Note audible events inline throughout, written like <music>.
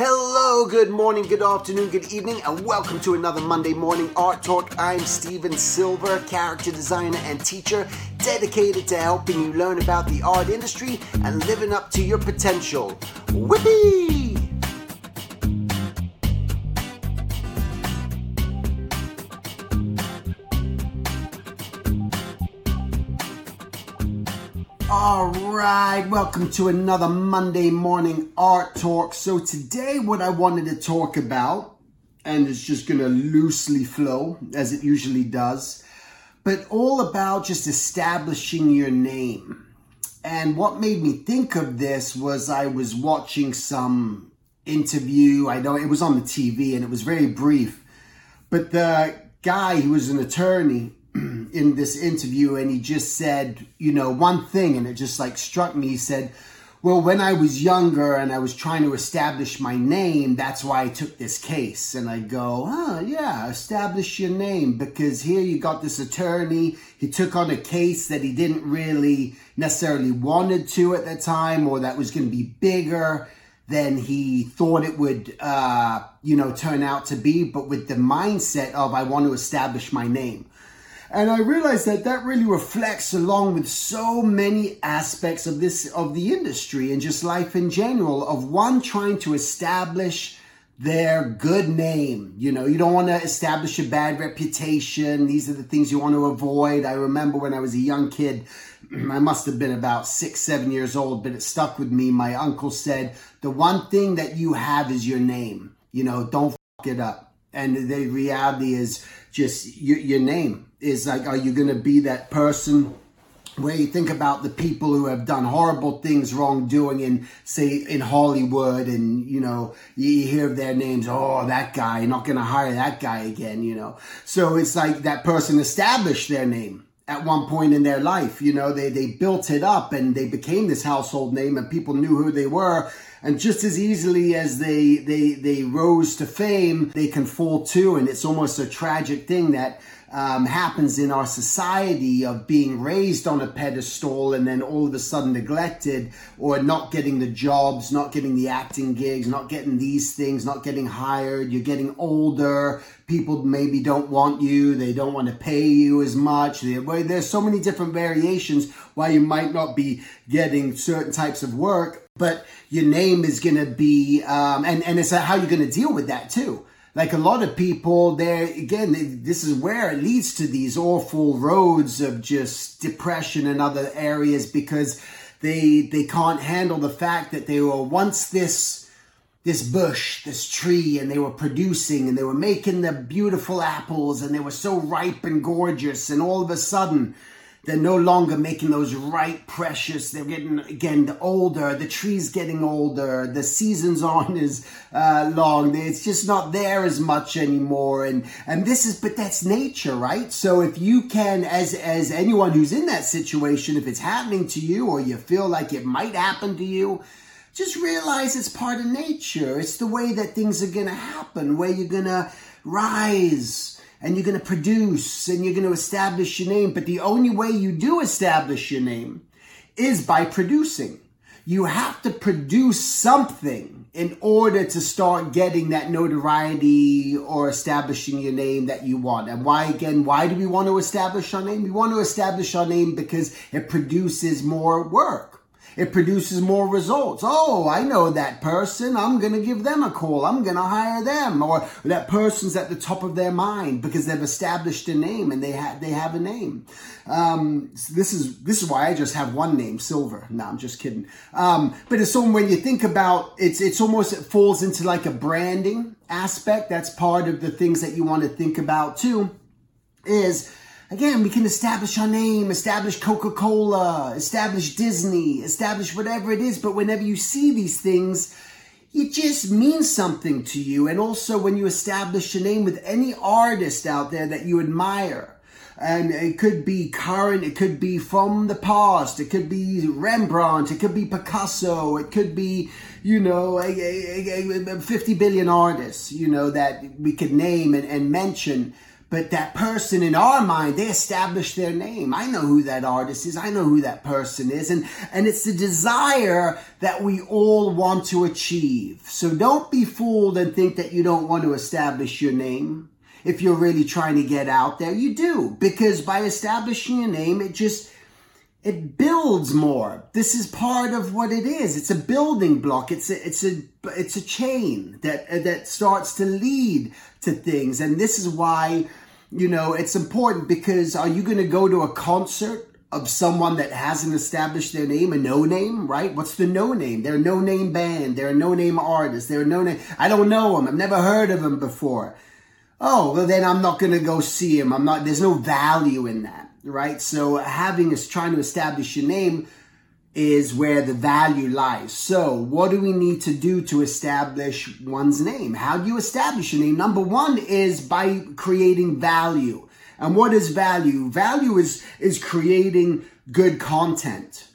Hello, good morning, good afternoon, good evening, and welcome to another Monday Morning Art Talk. I'm Stephen Silver, character designer and teacher, dedicated to helping you learn about the art industry and living up to your potential. Whippy! All right, welcome to another Monday morning art talk. So, today, what I wanted to talk about, and it's just going to loosely flow as it usually does, but all about just establishing your name. And what made me think of this was I was watching some interview. I know it was on the TV and it was very brief, but the guy who was an attorney in this interview and he just said, you know, one thing and it just like struck me. He said, well, when I was younger and I was trying to establish my name, that's why I took this case. And I go, oh, yeah, establish your name because here you got this attorney. He took on a case that he didn't really necessarily wanted to at the time or that was going to be bigger than he thought it would, uh, you know, turn out to be. But with the mindset of, I want to establish my name. And I realized that that really reflects along with so many aspects of this, of the industry and just life in general of one trying to establish their good name. You know, you don't want to establish a bad reputation. These are the things you want to avoid. I remember when I was a young kid, <clears throat> I must have been about six, seven years old, but it stuck with me. My uncle said, the one thing that you have is your name. You know, don't fuck it up. And the reality is just your, your name is like, are you going to be that person where you think about the people who have done horrible things, wrongdoing in, say, in Hollywood, and you know, you hear their names. Oh, that guy, not going to hire that guy again. You know, so it's like that person established their name at one point in their life. You know, they they built it up and they became this household name, and people knew who they were. And just as easily as they they they rose to fame, they can fall too. And it's almost a tragic thing that um, happens in our society of being raised on a pedestal and then all of a sudden neglected or not getting the jobs, not getting the acting gigs, not getting these things, not getting hired. You're getting older. People maybe don't want you. They don't want to pay you as much. There's so many different variations why you might not be getting certain types of work, but your name is going to be, um, and, and it's how you're going to deal with that too like a lot of people there again this is where it leads to these awful roads of just depression and other areas because they they can't handle the fact that they were once this this bush this tree and they were producing and they were making the beautiful apples and they were so ripe and gorgeous and all of a sudden they're no longer making those right precious. They're getting, again, the older, the tree's getting older, the seasons <laughs> aren't as uh, long. It's just not there as much anymore. And, and this is, but that's nature, right? So if you can, as, as anyone who's in that situation, if it's happening to you or you feel like it might happen to you, just realize it's part of nature. It's the way that things are going to happen, where you're going to rise and you're going to produce and you're going to establish your name. But the only way you do establish your name is by producing. You have to produce something in order to start getting that notoriety or establishing your name that you want. And why, again, why do we want to establish our name? We want to establish our name because it produces more work. It produces more results. Oh, I know that person. I'm going to give them a call. I'm going to hire them. Or that person's at the top of their mind because they've established a name and they have, they have a name. Um, so this is, this is why I just have one name, Silver. No, I'm just kidding. Um, but it's so when you think about it's, it's almost, it falls into like a branding aspect. That's part of the things that you want to think about too is Again, we can establish our name, establish Coca Cola, establish Disney, establish whatever it is, but whenever you see these things, it just means something to you. And also, when you establish a name with any artist out there that you admire, and it could be current, it could be from the past, it could be Rembrandt, it could be Picasso, it could be, you know, a, a, a 50 billion artists, you know, that we could name and, and mention But that person in our mind, they establish their name. I know who that artist is. I know who that person is. And, and it's the desire that we all want to achieve. So don't be fooled and think that you don't want to establish your name. If you're really trying to get out there, you do. Because by establishing your name, it just, it builds more. This is part of what it is. It's a building block. It's a, it's a, it's a chain that, uh, that starts to lead to things. And this is why, you know, it's important because are you going to go to a concert of someone that hasn't established their name, a no name, right? What's the no name? They're a no name band. They're a no name artist. They're a no name. I don't know them. I've never heard of them before. Oh, well, then I'm not going to go see him. I'm not, there's no value in that, right? So having is trying to establish your name is where the value lies. So, what do we need to do to establish one's name? How do you establish a name? Number one is by creating value. And what is value? Value is, is creating good content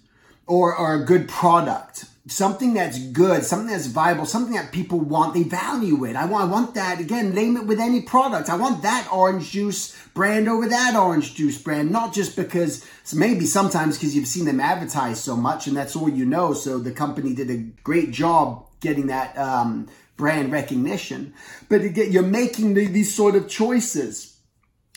or, or a good product something that's good, something that's viable, something that people want, they value it. I want, I want that, again, name it with any product. I want that orange juice brand over that orange juice brand, not just because, maybe sometimes because you've seen them advertise so much and that's all you know. So the company did a great job getting that um, brand recognition. But again, you're making the, these sort of choices.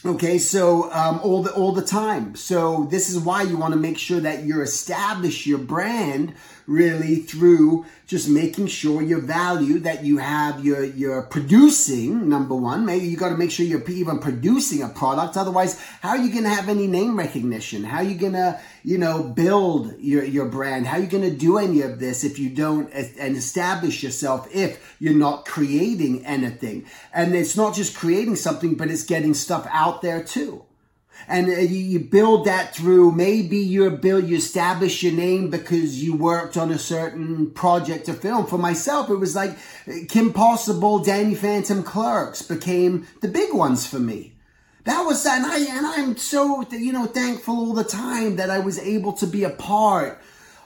Okay, so um, all the all the time. So this is why you want to make sure that you establish your brand really through just making sure your value that you have you're you're producing number one. Maybe you got to make sure you're even producing a product. Otherwise how are you going to have any name recognition? How are you going to you know build your your brand? How are you going to do any of this if you don't and establish yourself if you're not creating anything? And it's not just creating something but it's getting stuff out there too and uh, you build that through maybe you build you establish your name because you worked on a certain project or film. For myself it was like uh, kim possible danny phantom clerks became the big ones for me. That was and i and i'm so you know thankful all the time that i was able to be a part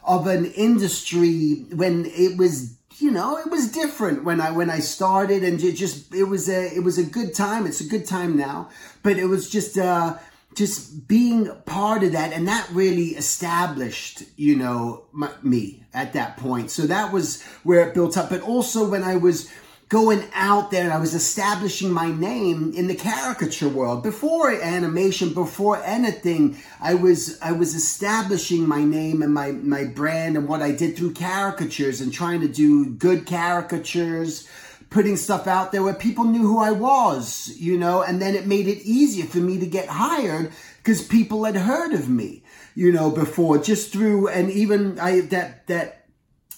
of an industry when it was you know it was different when i when i started and it just it was a it was a good time. It's a good time now but it was just uh just being part of that and that really established you know my, me at that point. So that was where it built up. But also when i was going out there and i was establishing my name in the caricature world before animation before anything i was i was establishing my name and my my brand and what i did through caricatures and trying to do good caricatures putting stuff out there where people knew who I was, you know, and then it made it easier for me to get hired because people had heard of me, you know, before just through, and even I, that, that,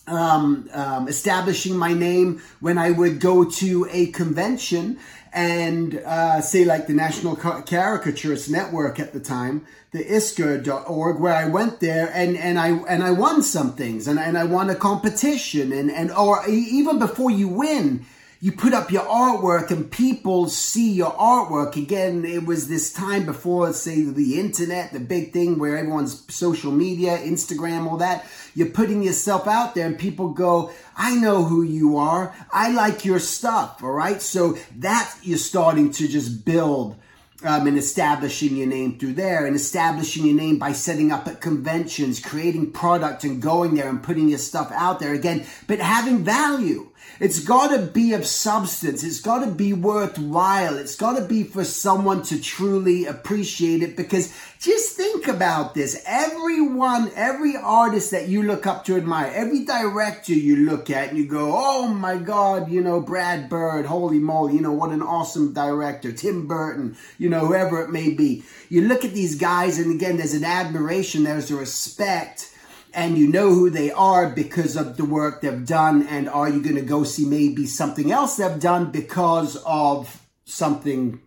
um, um, establishing my name when I would go to a convention and uh, say like the National Caricaturist Network at the time, the ISCA.org, where I went there and, and I and I won some things and, and I won a competition and, and or even before you win, you put up your artwork and people see your artwork. Again, it was this time before, say, the internet, the big thing where everyone's social media, Instagram, all that. You're putting yourself out there and people go, I know who you are. I like your stuff. All right. So that you're starting to just build um, and establishing your name through there and establishing your name by setting up at conventions, creating product and going there and putting your stuff out there again, but having value. It's got to be of substance. It's got to be worthwhile. It's got to be for someone to truly appreciate it because just think about this. Everyone, every artist that you look up to admire, every director you look at and you go, oh my God, you know, Brad Bird, holy moly, you know, what an awesome director. Tim Burton, you know, whoever it may be. You look at these guys and again, there's an admiration, there's a respect and you know who they are because of the work they've done and are you going to go see maybe something else they've done because of something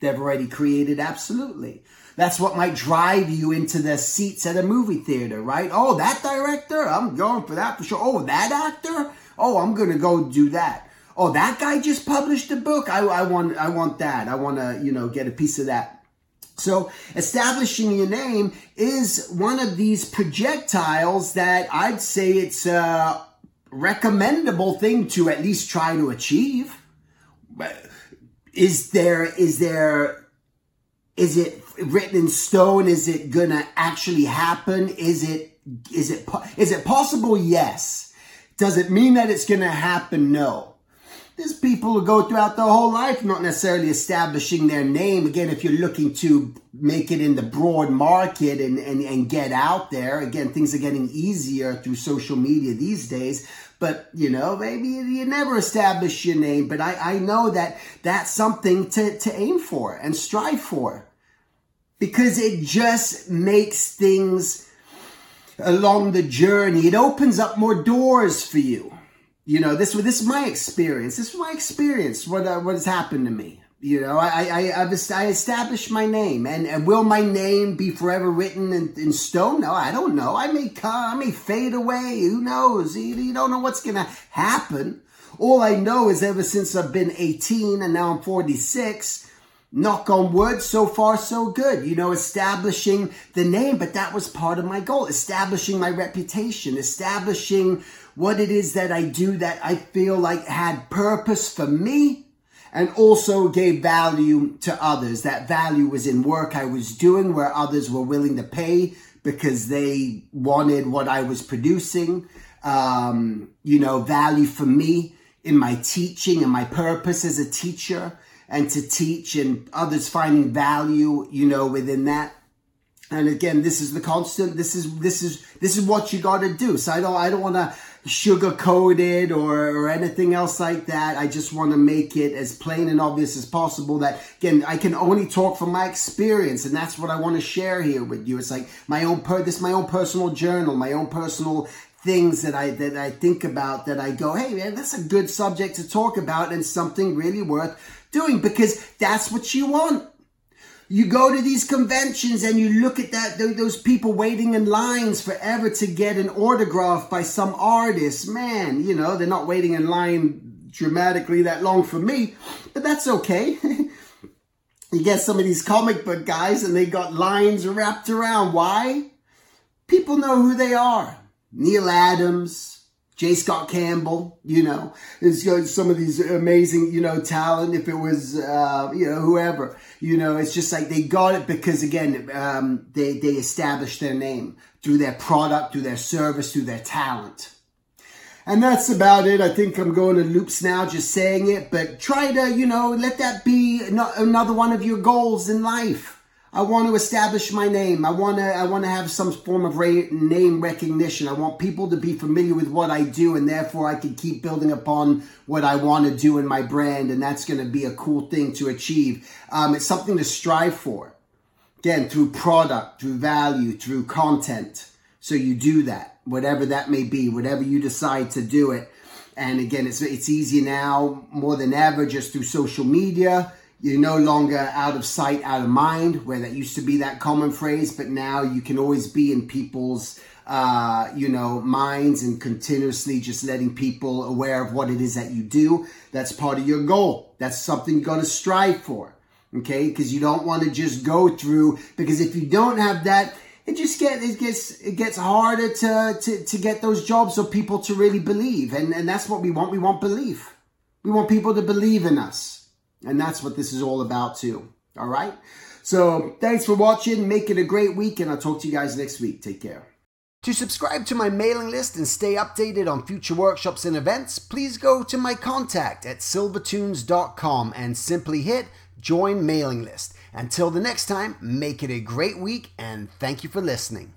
they've already created? Absolutely. That's what might drive you into the seats at a movie theater right? Oh that director? I'm going for that for sure. Oh that actor? Oh i'm going to go do that. Oh that guy just published a book? I, I want i want that. I want to you know get a piece of that so establishing your name is one of these projectiles that I'd say it's a recommendable thing to at least try to achieve. Is there, is there is it written in stone? Is it gonna actually happen? Is it, is it, is it possible? Yes. Does it mean that it's gonna happen? No. There's people who go throughout their whole life not necessarily establishing their name. Again, if you're looking to make it in the broad market and, and, and get out there, again, things are getting easier through social media these days. But, you know, maybe you never establish your name. But I, I know that that's something to, to aim for and strive for because it just makes things along the journey. It opens up more doors for you you know, this this is my experience. This is my experience. What uh, what has happened to me. You know, I I I've, I established my name, and, and will my name be forever written in, in stone? No, I don't know. I may come, I may fade away. Who knows? You, you don't know what's gonna happen. All I know is ever since I've been 18 and now I'm 46, knock on wood, so far so good. You know, establishing the name, but that was part of my goal. Establishing my reputation, establishing what it is that I do that I feel like had purpose for me and also gave value to others. That value was in work I was doing where others were willing to pay because they wanted what I was producing. Um, you know, value for me in my teaching and my purpose as a teacher and to teach and others finding value, you know, within that. And again, this is the constant. This is this is this is what you got to do. So I don't I don't want to sugarcoat it or, or anything else like that. I just want to make it as plain and obvious as possible that again, I can only talk from my experience and that's what I want to share here with you. It's like my own per, this my own personal journal, my own personal things that I, that I think about that I go, Hey man, that's a good subject to talk about and something really worth doing because that's what you want. You go to these conventions and you look at that those people waiting in lines forever to get an autograph by some artist. Man, you know, they're not waiting in line dramatically that long for me, but that's okay. <laughs> you get some of these comic book guys and they got lines wrapped around. Why? People know who they are. Neal Adams, J. Scott Campbell, you know, is some of these amazing, you know, talent. If it was, uh, you know, whoever, you know, it's just like they got it because again, um, they they established their name through their product, through their service, through their talent. And that's about it. I think I'm going to loops now, just saying it, but try to, you know, let that be another one of your goals in life. I want to establish my name. I want to, I want to have some form of name recognition. I want people to be familiar with what I do and therefore I can keep building upon what I want to do in my brand. And that's going to be a cool thing to achieve. Um, it's something to strive for. Again, through product, through value, through content. So you do that, whatever that may be, whatever you decide to do it. And again, it's, it's easier now more than ever just through social media you're no longer out of sight, out of mind, where that used to be that common phrase, but now you can always be in people's, uh, you know, minds and continuously just letting people aware of what it is that you do. That's part of your goal. That's something you got to strive for. Okay. Cause you don't want to just go through, because if you don't have that, it just get it gets it gets harder to, to to get those jobs or people to really believe. And and that's what we want. We want belief. We want people to believe in us. And that's what this is all about too. All right. So thanks for watching. Make it a great week and I'll talk to you guys next week. Take care. To subscribe to my mailing list and stay updated on future workshops and events, please go to my contact at silvertoons.com and simply hit join mailing list. Until the next time, make it a great week and thank you for listening.